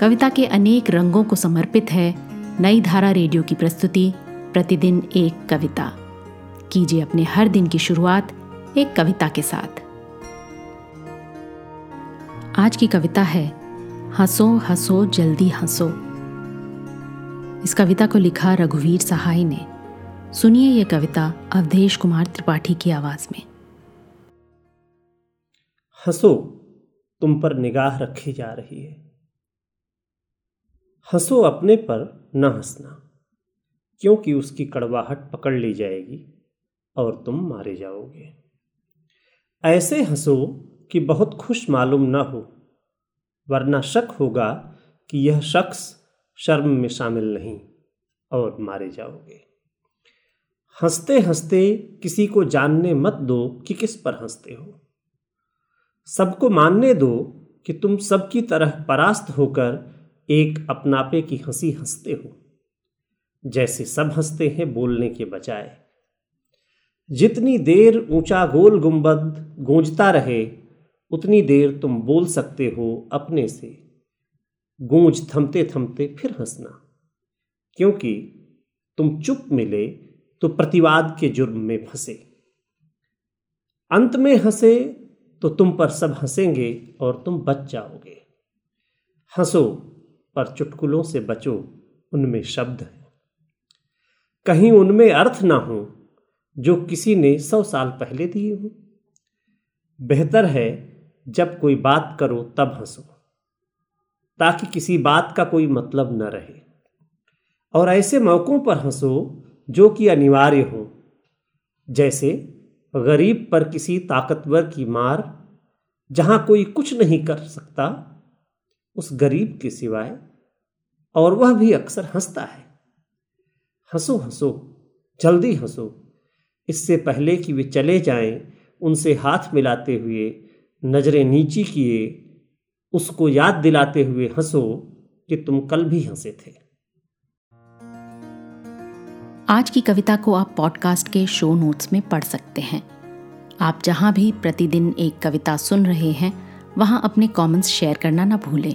कविता के अनेक रंगों को समर्पित है नई धारा रेडियो की प्रस्तुति, प्रतिदिन एक कविता। कीजिए अपने हर दिन की शुरुआत एक कविता के साथ। आज की कविता है, हंसो हंसो, जल्दी हंसो। इस कविता को लिखा रघुवीर सहाय ने। सुनिए यह कविता अवधेश कुमार त्रिपाठी की आवाज़ में। हंसो, तुम पर निगाह रखी जा रही है। हंसो अपने पर न हंसना, क्योंकि उसकी कड़वाहट पकड़ ली जाएगी और तुम मारे जाओगे। ऐसे हंसो कि बहुत खुश मालूम न हो, वरना शक होगा कि यह शख्स शर्म में शामिल नहीं और मारे जाओगे। हँसते हँसते किसी को जानने मत दो कि किस पर हँसते हो। सबको मानने दो कि तुम सबकी तरह परास्त होकर एक अपनापे की हँसी हँसते हो। जैसे सब हँसते हैं बोलने के बजाय। जितनी देर ऊँचा गोल गुंबद गूंजता रहे, उतनी देर तुम बोल सकते हो अपने से। गूंज थमते थमते फिर हंसना। क्योंकि तुम चुप मिले तो प्रतिवाद के जुर्म में फंसे। अंत में हंसे तो तुम पर सब हंसेंगे और तुम बच जाओगे। हंसो पर चुटकुलों से बचो, उनमें शब्द है। कहीं उनमें अर्थ ना हो, जो किसी ने सौ साल पहले दिए हो। बेहतर है, जब कोई बात करो तब हंसो, ताकि किसी बात का कोई मतलब न रहे। और ऐसे मौक़ों पर हंसो, जो कि अनिवार्य हो। जैसे, गरीब पर किसी ताकतवर की मार, जहाँ कोई कुछ नहीं कर सकता उस गरीब के सिवाय और वह भी अक्सर हंसता है। हंसो हंसो, जल्दी हंसो। इससे पहले कि वे चले जाएँ, उनसे हाथ मिलाते हुए नज़रें नीची किए, उसको याद दिलाते हुए हंसो कि तुम कल भी हंसे थे। आज की कविता को आप पॉडकास्ट के शो नोट्स में पढ़ सकते हैं। आप जहाँ भी प्रतिदिन एक कविता सुन रहे हैं, वहाँ अपने कमेंट्स शेयर करना ना भूलें।